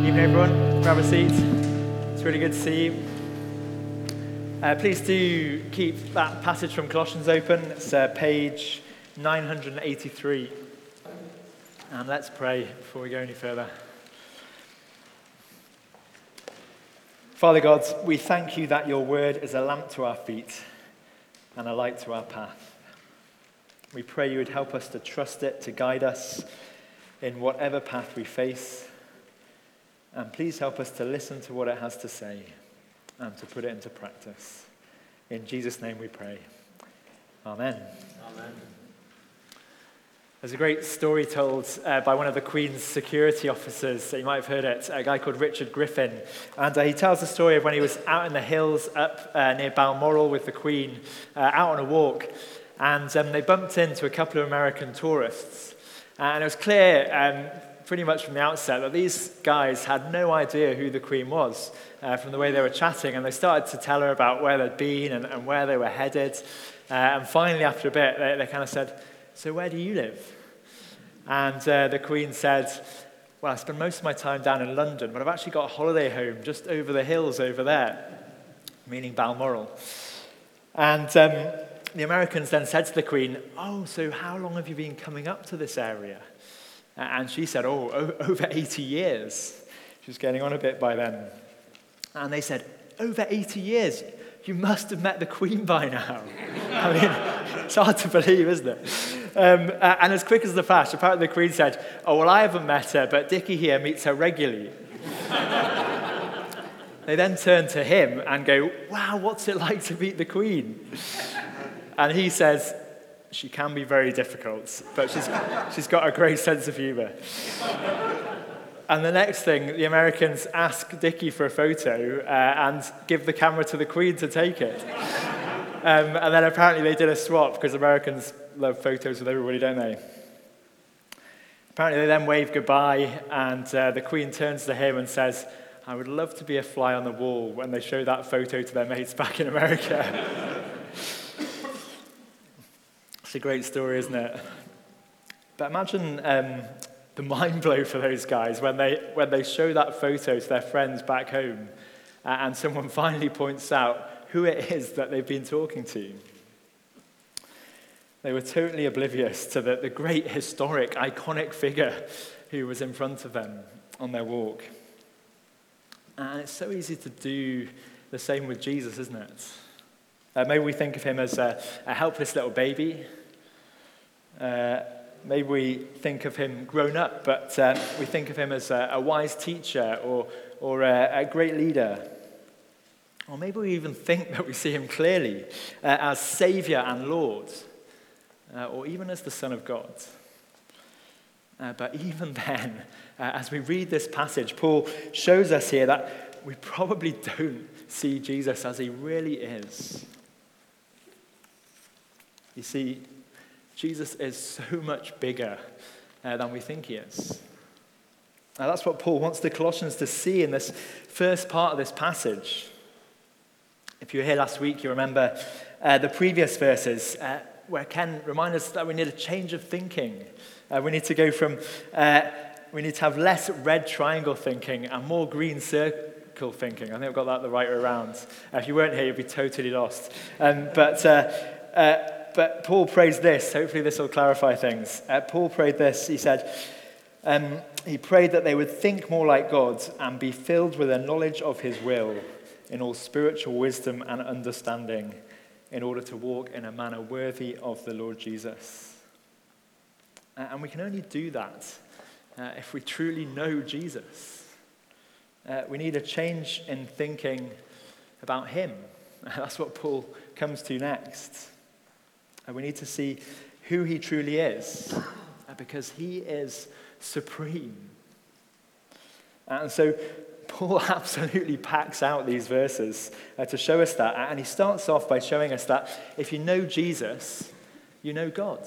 Evening, everyone. Grab a seat. It's really good to see you. Uh, please do keep that passage from Colossians open. It's uh, page 983. And let's pray before we go any further. Father God, we thank you that your word is a lamp to our feet and a light to our path. We pray you would help us to trust it, to guide us in whatever path we face. And please help us to listen to what it has to say and to put it into practice. In Jesus' name we pray. Amen. Amen. There's a great story told uh, by one of the Queen's security officers. You might have heard it, a guy called Richard Griffin. And uh, he tells the story of when he was out in the hills up uh, near Balmoral with the Queen, uh, out on a walk. And um, they bumped into a couple of American tourists. And it was clear um, pretty much from the outset that these guys had no idea who the Queen was uh, from the way they were chatting. And they started to tell her about where they'd been and, and where they were headed. Uh, and finally, after a bit, they, they kind of said, So, where do you live? And uh, the Queen said, Well, I spend most of my time down in London, but I've actually got a holiday home just over the hills over there, meaning Balmoral. And um, the Americans then said to the Queen, Oh, so how long have you been coming up to this area? And she said, Oh, over 80 years. She was getting on a bit by then. And they said, Over 80 years? You must have met the Queen by now. I mean, it's hard to believe, isn't it? Um, and as quick as the flash, apparently the Queen said, Oh, well, I haven't met her, but Dickie here meets her regularly. they then turn to him and go, Wow, what's it like to meet the Queen? And he says, she can be very difficult, but she's, she's got a great sense of humor. And the next thing, the Americans ask Dickie for a photo uh, and give the camera to the Queen to take it. Um, and then apparently they did a swap because Americans love photos with everybody, don't they? Apparently they then wave goodbye, and uh, the Queen turns to him and says, I would love to be a fly on the wall when they show that photo to their mates back in America. It's a great story, isn't it? But imagine um, the mind blow for those guys when they, when they show that photo to their friends back home uh, and someone finally points out who it is that they've been talking to. They were totally oblivious to the, the great historic, iconic figure who was in front of them on their walk. And it's so easy to do the same with Jesus, isn't it? Uh, maybe we think of him as a, a helpless little baby uh, maybe we think of him grown up, but uh, we think of him as a, a wise teacher or, or a, a, great leader. Or maybe we even think that we see him clearly uh, as Savior and Lord, uh, or even as the Son of God. Uh, but even then, uh, as we read this passage, Paul shows us here that we probably don't see Jesus as he really is. You see, Jesus is so much bigger uh, than we think he is. Now, that's what Paul wants the Colossians to see in this first part of this passage. If you were here last week, you remember uh, the previous verses uh, where Ken reminded us that we need a change of thinking. Uh, we need to go from, uh, we need to have less red triangle thinking and more green circle thinking. I think I've got that the right way around. Uh, if you weren't here, you'd be totally lost. Um, but but Paul prays this. Hopefully, this will clarify things. Uh, Paul prayed this. He said, um, he prayed that they would think more like God and be filled with a knowledge of his will in all spiritual wisdom and understanding in order to walk in a manner worthy of the Lord Jesus. Uh, and we can only do that uh, if we truly know Jesus. Uh, we need a change in thinking about him. That's what Paul comes to next. And we need to see who he truly is uh, because he is supreme. And so Paul absolutely packs out these verses uh, to show us that. And he starts off by showing us that if you know Jesus, you know God.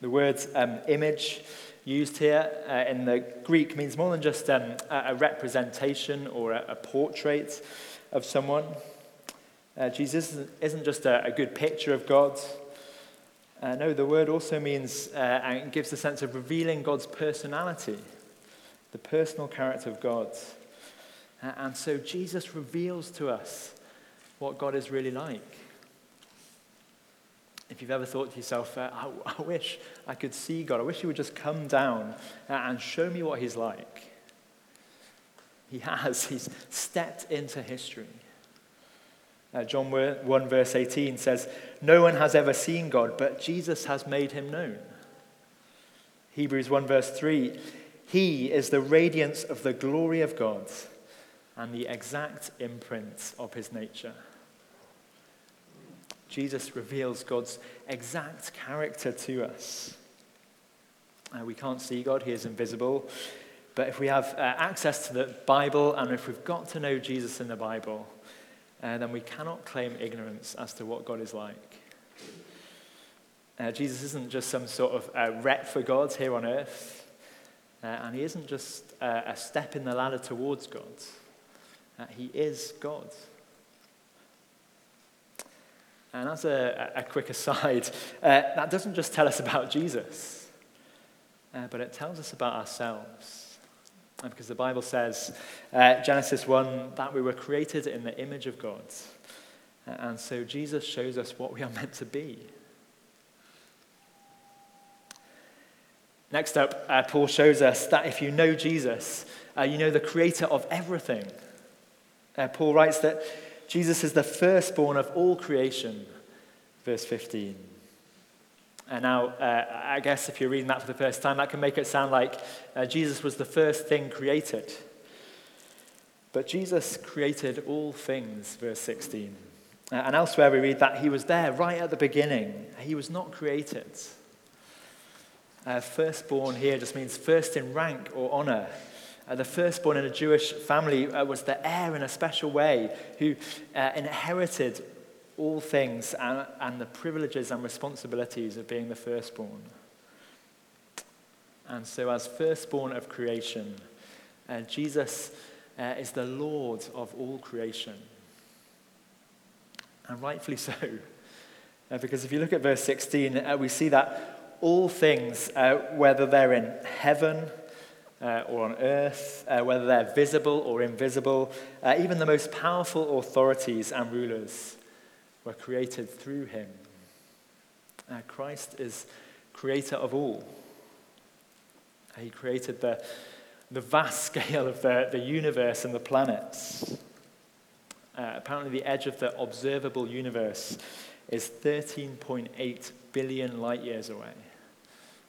The word um, image used here uh, in the Greek means more than just um, a representation or a, a portrait of someone. Uh, Jesus isn't just a, a, good picture of God. Uh, no, the word also means uh, and gives the sense of revealing God's personality. the personal character of God. And so Jesus reveals to us what God is really like. If you've ever thought to yourself, uh, I, I, wish I could see God, I wish He would just come down and show me what He's like. He has. He's stepped into history. Uh, John 1, verse 18 says, No one has ever seen God, but Jesus has made him known. Hebrews 1, verse 3 He is the radiance of the glory of God and the exact imprint of his nature. Jesus reveals God's exact character to us. Uh, we can't see God, he is invisible. But if we have uh, access to the Bible and if we've got to know Jesus in the Bible, uh, then we cannot claim ignorance as to what God is like. Uh, Jesus isn't just some sort of uh, rep for God here on earth, uh, and he isn't just uh, a step in the ladder towards God. Uh, he is God. And as a, a quick aside, uh, that doesn't just tell us about Jesus, but it tells us about ourselves. And because the Bible says, uh, Genesis 1, that we were created in the image of God. And so Jesus shows us what we are meant to be. Next up, uh, Paul shows us that if you know Jesus, uh, you know the creator of everything. Uh, Paul writes that Jesus is the firstborn of all creation, verse 15. And now, uh, I guess if you're reading that for the first time, that can make it sound like uh, Jesus was the first thing created. But Jesus created all things, verse 16. Uh, and elsewhere we read that he was there right at the beginning. He was not created. Uh, firstborn here just means first in rank or honor. Uh, the firstborn in a Jewish family was the heir in a special way who inherited all things and, and the privileges and responsibilities of being the firstborn. And so, as firstborn of creation, uh, Jesus uh, is the Lord of all creation. And rightfully so. Uh, because if you look at verse 16, uh, we see that all things, uh, whether they're in heaven uh, or on earth, whether they're visible or invisible, even the most powerful authorities and rulers, were created through him. Uh, Christ is creator of all. He created the, the vast scale of the, the universe and the planets. Uh, apparently, the edge of the observable universe is 13.8 billion light years away.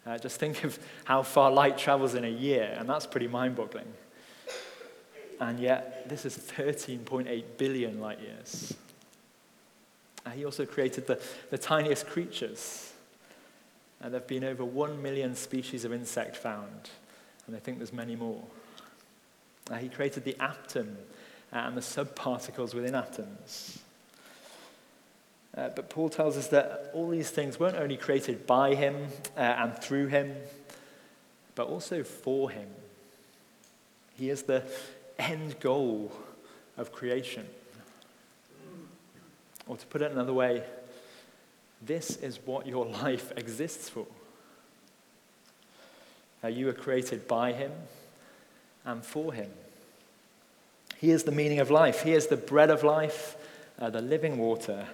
Uh, just think of how far light travels in a year, and that's pretty mind boggling. And yet, this is 13.8 billion light years. Uh, he also created the, the tiniest creatures. Uh, there have been over one million species of insect found, and I think there's many more. Uh, he created the atom uh, and the subparticles within atoms. Uh, but Paul tells us that all these things weren't only created by him uh, and through him, but also for him. He is the end goal of creation. Or to put it another way, this is what your life exists for. You were created by Him and for Him. He is the meaning of life. He is the bread of life, uh, the living water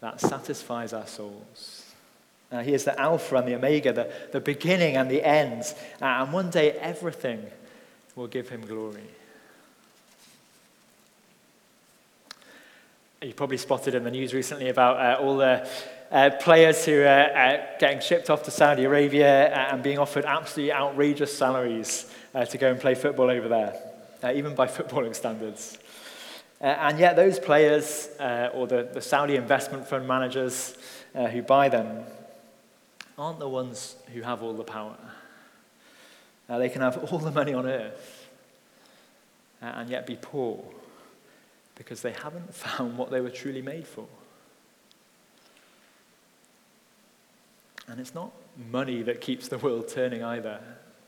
that satisfies our souls. Uh, he is the Alpha and the Omega, the, the beginning and the end. Uh, and one day everything will give Him glory. You probably spotted in the news recently about uh, all the uh, players who are uh, getting shipped off to Saudi Arabia uh, and being offered absolutely outrageous salaries uh, to go and play football over there, even by footballing standards. and yet, those players, or the, the, Saudi investment fund managers who buy them, aren't the ones who have all the power. they can have all the money on earth and yet be poor because they haven't found what they were truly made for. And it's not money that keeps the world turning either.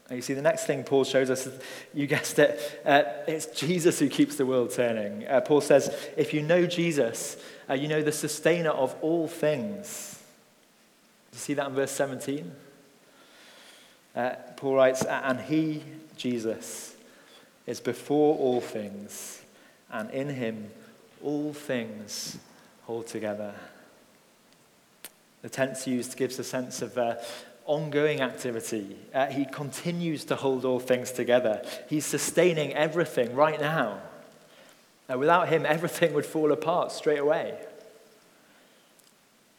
And you see, the next thing Paul shows us, you guessed it, uh, it's Jesus who keeps the world turning. Uh, Paul says, if you know Jesus, uh, you know the sustainer of all things. You see that in verse 17? Uh, Paul writes, and he, Jesus, is before all things, and in him all things hold together. The tense used gives a sense of uh, ongoing activity. Uh, he continues to hold all things together. He's sustaining everything right now. Without him, everything would fall apart straight away.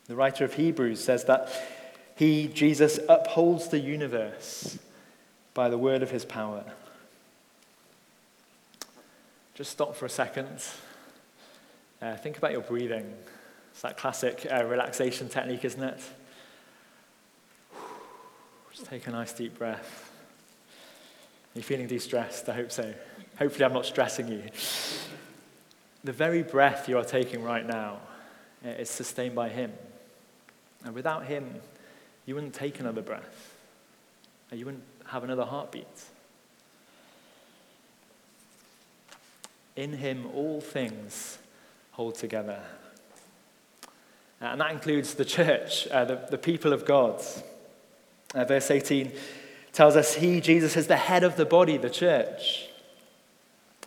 The writer of Hebrews says that he, Jesus, upholds the universe by the word of his power. Just stop for a second. Uh, think about your breathing. It's that classic uh, relaxation technique, isn't it? Just take a nice deep breath. Are you feeling de stressed? I hope so. Hopefully, I'm not stressing you. The very breath you are taking right now uh, is sustained by Him. And without Him, you wouldn't take another breath, you wouldn't have another heartbeat. In him, all things hold together. Uh, and that includes the church, uh, the, the people of God. Uh, verse 18 tells us He, Jesus, is the head of the body, the church.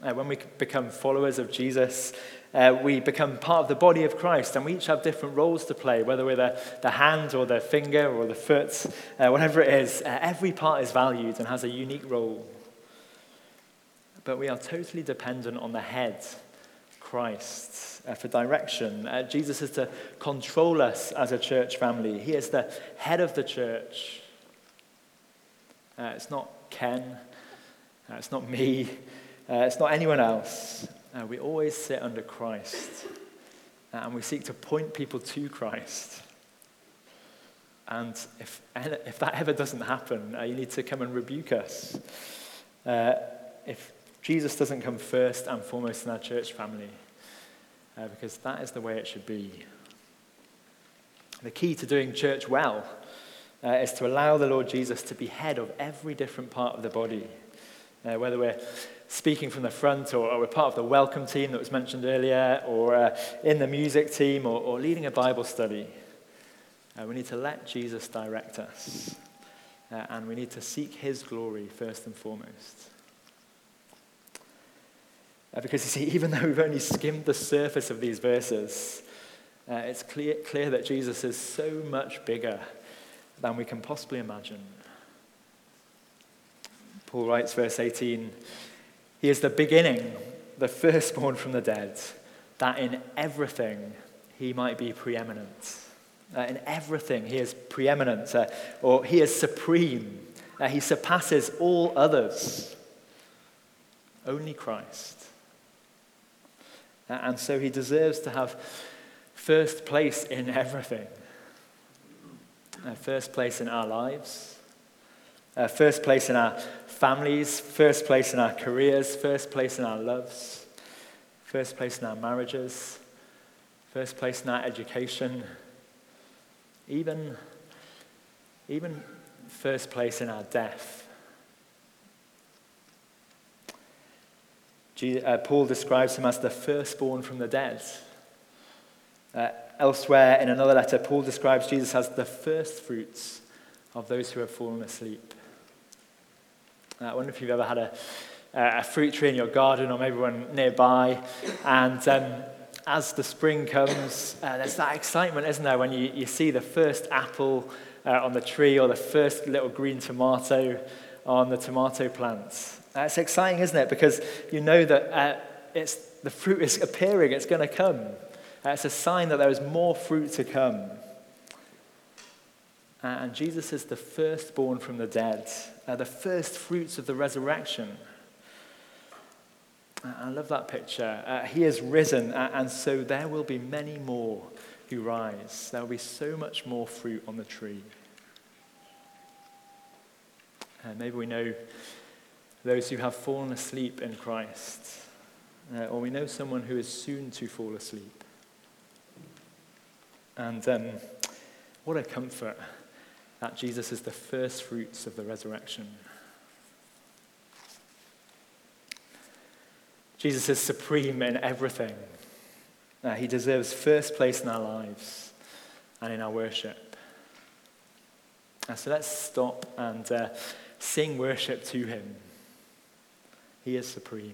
Uh, when we become followers of Jesus, uh, we become part of the body of Christ, and we each have different roles to play, whether we're the, the hand or the finger or the foot, uh, whatever it is. Uh, every part is valued and has a unique role but we are totally dependent on the head, Christ, uh, for direction. Uh, Jesus is to control us as a church family. He is the head of the church. Uh, it's not Ken, uh, it's not me, uh, it's not anyone else. Uh, we always sit under Christ, and we seek to point people to Christ. And if, if that ever doesn't happen, you need to come and rebuke us. if Jesus doesn't come first and foremost in our church family uh, because that is the way it should be. The key to doing church well uh, is to allow the Lord Jesus to be head of every different part of the body. Uh, whether we're speaking from the front or, or, we're part of the welcome team that was mentioned earlier or uh, in the music team or, or leading a Bible study, uh, we need to let Jesus direct us. Uh, and we need to seek his glory first and foremost. Uh, because you see, even though we've only skimmed the surface of these verses, uh, it's clear, clear that Jesus is so much bigger than we can possibly imagine. Paul writes, verse 18, He is the beginning, the firstborn from the dead, that in everything he might be preeminent. Uh, in everything he is preeminent, uh, or he is supreme. Uh, he surpasses all others. Only Christ. And so he deserves to have first place in everything. Uh, first place in our lives, uh, first place in our families, first place in our careers, first place in our loves, first place in our marriages, first place in our education, even, even first place in our death. Paul describes him as the firstborn from the dead. Uh, elsewhere in another letter, Paul describes Jesus as the first fruits of those who have fallen asleep. Uh, I wonder if you've ever had a, a fruit tree in your garden or maybe one nearby, and um, as the spring comes, uh, there's that excitement, isn't there, when you, you see the first apple uh, on the tree or the first little green tomato on the tomato plants. Uh, it's exciting, isn't it? Because you know that uh, it's, the fruit is appearing, it's going to come. Uh, it's a sign that there is more fruit to come. Uh, and Jesus is the firstborn from the dead, uh, the first fruits of the resurrection. Uh, I love that picture. he has risen, and so there will be many more who rise. There will be so much more fruit on the tree. maybe we know those who have fallen asleep in Christ, uh, or we know someone who is soon to fall asleep. And um, what a comfort that Jesus is the first fruits of the resurrection. Jesus is supreme in everything. Uh, he deserves first place in our lives and in our worship. Uh, so let's stop and uh, sing worship to him. He is supreme.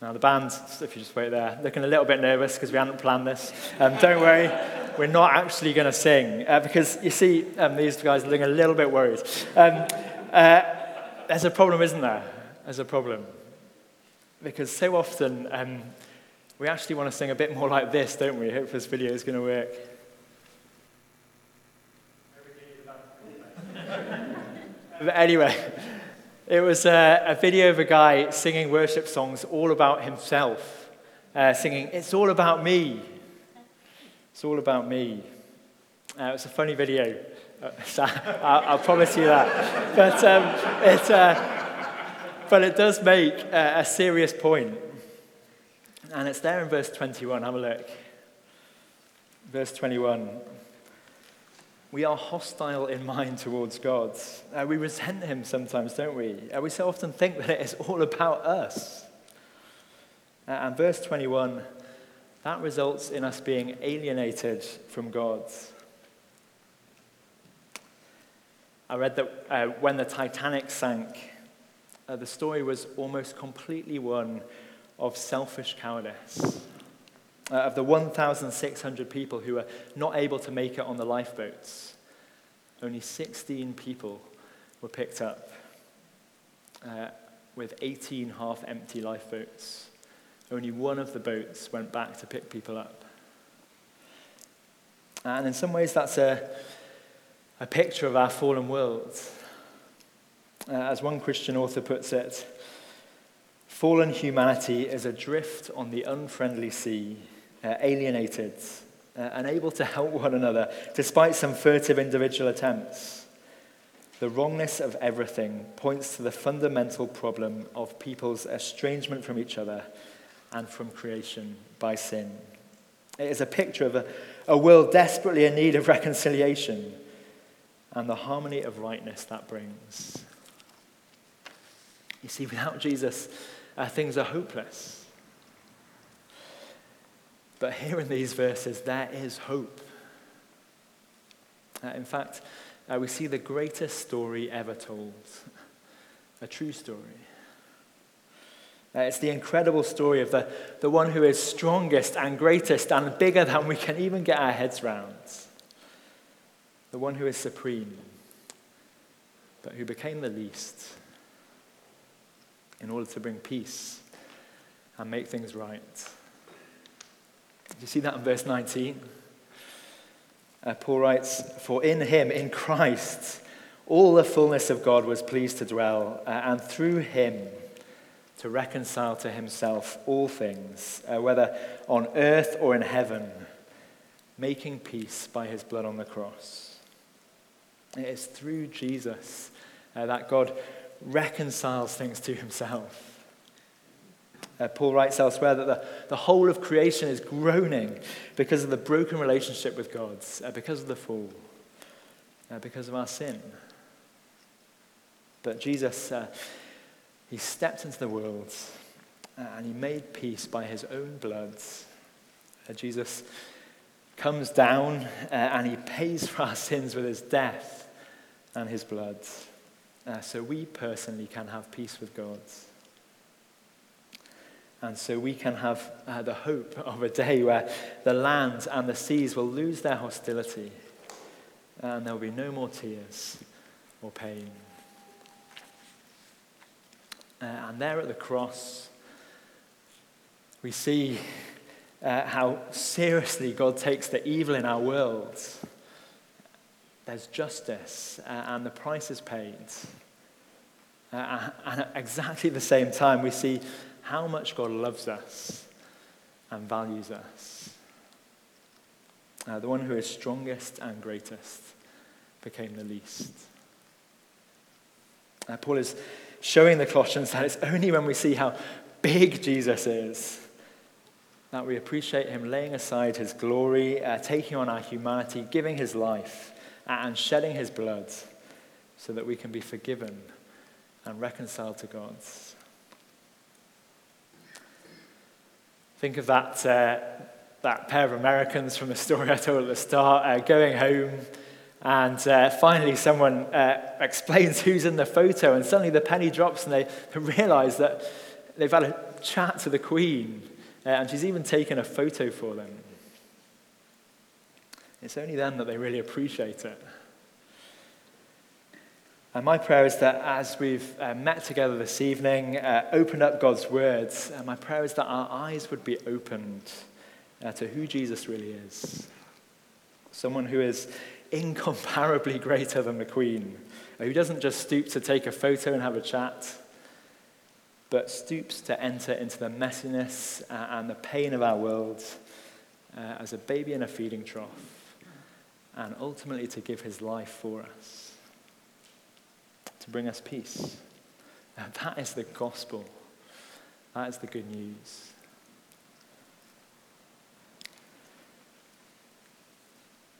Now, the band, if you just wait there, looking a little bit nervous because we hadn't planned this. Um, don't worry, we're not actually going to sing uh, because you see, um, these guys are looking a little bit worried. Um, uh, there's a problem, isn't there? There's a problem. Because so often um, we actually want to sing a bit more like this, don't we? Hope this video is going to work. but anyway, it was uh, a video of a guy singing worship songs all about himself, uh, singing, It's all about me. It's all about me. Uh, it was a funny video. Uh, so I'll, I'll, promise you that. But, um, it, uh, but it does make a serious point. And it's there in verse 21. Have a look. Verse 21 we are hostile in mind towards God. Uh, we resent Him sometimes, don't we? Uh, we so often think that it is all about us. Uh, and verse 21, that results in us being alienated from God. I read that uh, when the Titanic sank, uh, the story was almost completely one of selfish cowardice uh, of the 1,600 people who were not able to make it on the lifeboats, only 16 people were picked up, uh, with 18 half empty lifeboats. Only one of the boats went back to pick people up. And in some ways, that's a, a picture of our fallen world. Uh, as one Christian author puts it, fallen humanity is adrift on the unfriendly sea uh, alienated, uh, unable to help one another, despite some furtive individual attempts. The wrongness of everything points to the fundamental problem of people's estrangement from each other and from creation by sin. It is a picture of a, a world desperately in need of reconciliation and the harmony of rightness that brings. You see, without Jesus, uh, things are hopeless. But here in these verses, there is hope. Uh, in fact, uh, we see the greatest story ever told a true story. Uh, it's the incredible story of the, the one who is strongest and greatest and bigger than we can even get our heads round. The one who is supreme, but who became the least in order to bring peace and make things right. Do you see that in verse 19? Uh, Paul writes, For in him, in Christ, all the fullness of God was pleased to dwell, uh, and through him to reconcile to himself all things, uh, whether on earth or in heaven, making peace by his blood on the cross. It is through Jesus uh, that God reconciles things to himself. Uh, Paul writes elsewhere that the, the whole of creation is groaning because of the broken relationship with God, uh, because of the fall, uh, because of our sin. But Jesus, uh, he stepped into the world uh, and he made peace by his own blood. Uh, Jesus comes down and he pays for our sins with his death and his blood. so we personally can have peace with God. And so we can have uh, the hope of a day where the land and the seas will lose their hostility and there will be no more tears or pain. Uh, and there at the cross, we see uh, how seriously God takes the evil in our world. There's justice, uh, and the price is paid. Uh, and at exactly the same time, we see how much God loves us and values us. Uh, the one who is strongest and greatest became the least. Uh, Paul is showing the Colossians that it's only when we see how big Jesus is that we appreciate him laying aside his glory, uh, taking on our humanity, giving his life, and shedding his blood so that we can be forgiven and reconciled to God. Think of that, uh, that pair of Americans from the story I told at the start, uh, going home And uh, finally, someone uh, explains who's in the photo, and suddenly the penny drops, and they, they realize that they've had a chat to the Queen, uh, and she's even taken a photo for them. It's only then that they really appreciate it. And my prayer is that as we've uh, met together this evening, uh, opened up God's words, uh, my prayer is that our eyes would be opened uh, to who Jesus really is. Someone who is incomparably greater than the Queen, who doesn't just stoop to take a photo and have a chat, but stoops to enter into the messiness uh, and the pain of our world uh, as a baby in a feeding trough, and ultimately to give his life for us, to bring us peace. And that is the gospel. That is the good news.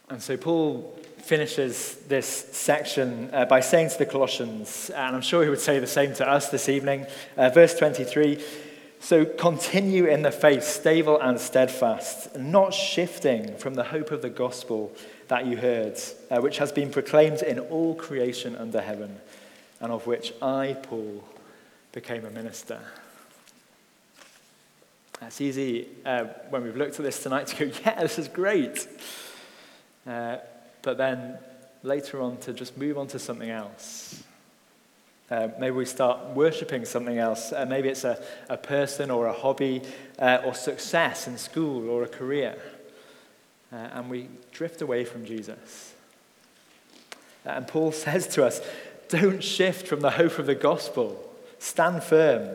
And so Paul finishes this section uh, by saying to the Colossians, and I'm sure he would say the same to us this evening, uh, verse 23 So continue in the faith, stable and steadfast, not shifting from the hope of the gospel that you heard, uh, which has been proclaimed in all creation under heaven, and of which I, Paul, became a minister. It's easy uh, when we've looked at this tonight to go, yeah, this is great. Uh, but then later on to just move on to something else. Uh, maybe we start worshipping something else. Uh, maybe it's a, a person or a hobby uh, or success in school or a career. Uh, and we drift away from Jesus. And Paul says to us don't shift from the hope of the gospel, stand firm.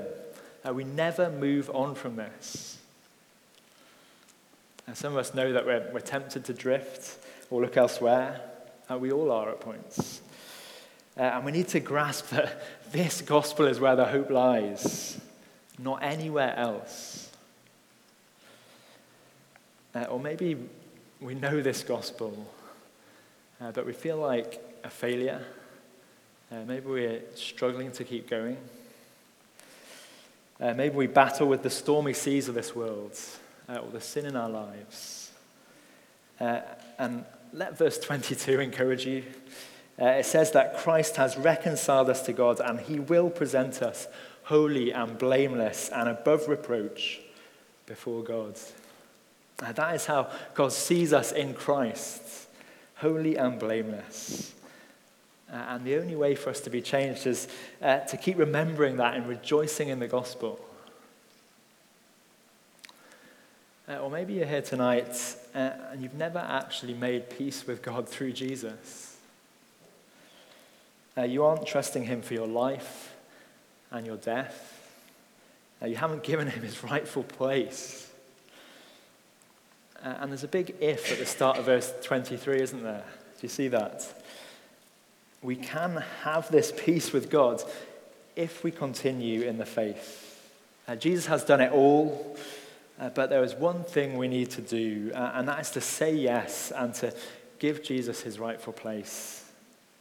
we never move on from this. And some of us know that we're, we're tempted to drift or look elsewhere. Uh, we all are at points. Uh, and we need to grasp that this gospel is where the hope lies, not anywhere else. Uh, or maybe we know this gospel, uh, but we feel like a failure. Uh, maybe we're struggling to keep going. Uh, maybe we battle with the stormy seas of this world or the sin in our lives. and let verse 22 encourage you. Uh, it says that Christ has reconciled us to God and he will present us holy and blameless and above reproach before God. Uh, that is how God sees us in Christ, holy and blameless. Uh, and the only way for us to be changed is uh, to keep remembering that and rejoicing in the gospel. Uh, or maybe you're here tonight uh, and you've never actually made peace with God through Jesus. Uh, you aren't trusting Him for your life and your death. Uh, you haven't given Him His rightful place. And there's a big if at the start of verse 23, isn't there? Do you see that? We can have this peace with God if we continue in the faith. Uh, Jesus has done it all. Uh, but there is one thing we need to do, uh, and that is to say yes and to give Jesus his rightful place.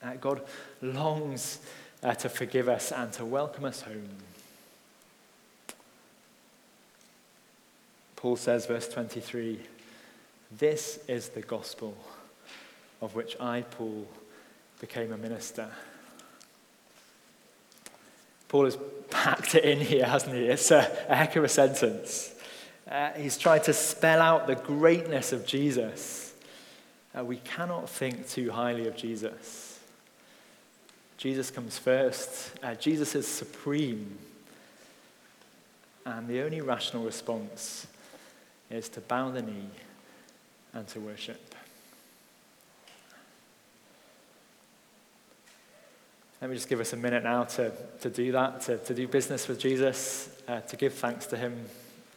Uh, God longs uh, to forgive us and to welcome us home. Paul says, verse 23, This is the gospel of which I, Paul, became a minister. Paul has packed it in here, hasn't he? It's a, a heck of a sentence. Uh, he's tried to spell out the greatness of Jesus. Uh, we cannot think too highly of Jesus. Jesus comes first. Uh, Jesus is supreme. And the only rational response is to bow the knee and to worship. Let me just give us a minute now to, to do that, to, to do business with Jesus, uh, to give thanks to him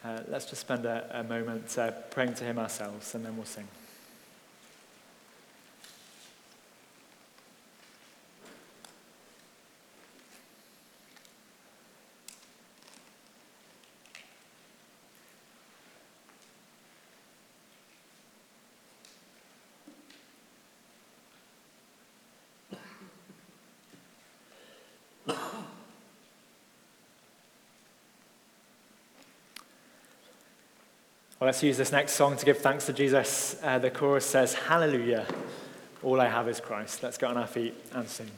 uh, let's just spend a, a moment uh, praying to Him ourselves, and then we'll sing. Well, let's use this next song to give thanks to Jesus. Uh, the chorus says, Hallelujah. All I have is Christ. Let's get on our feet and sing.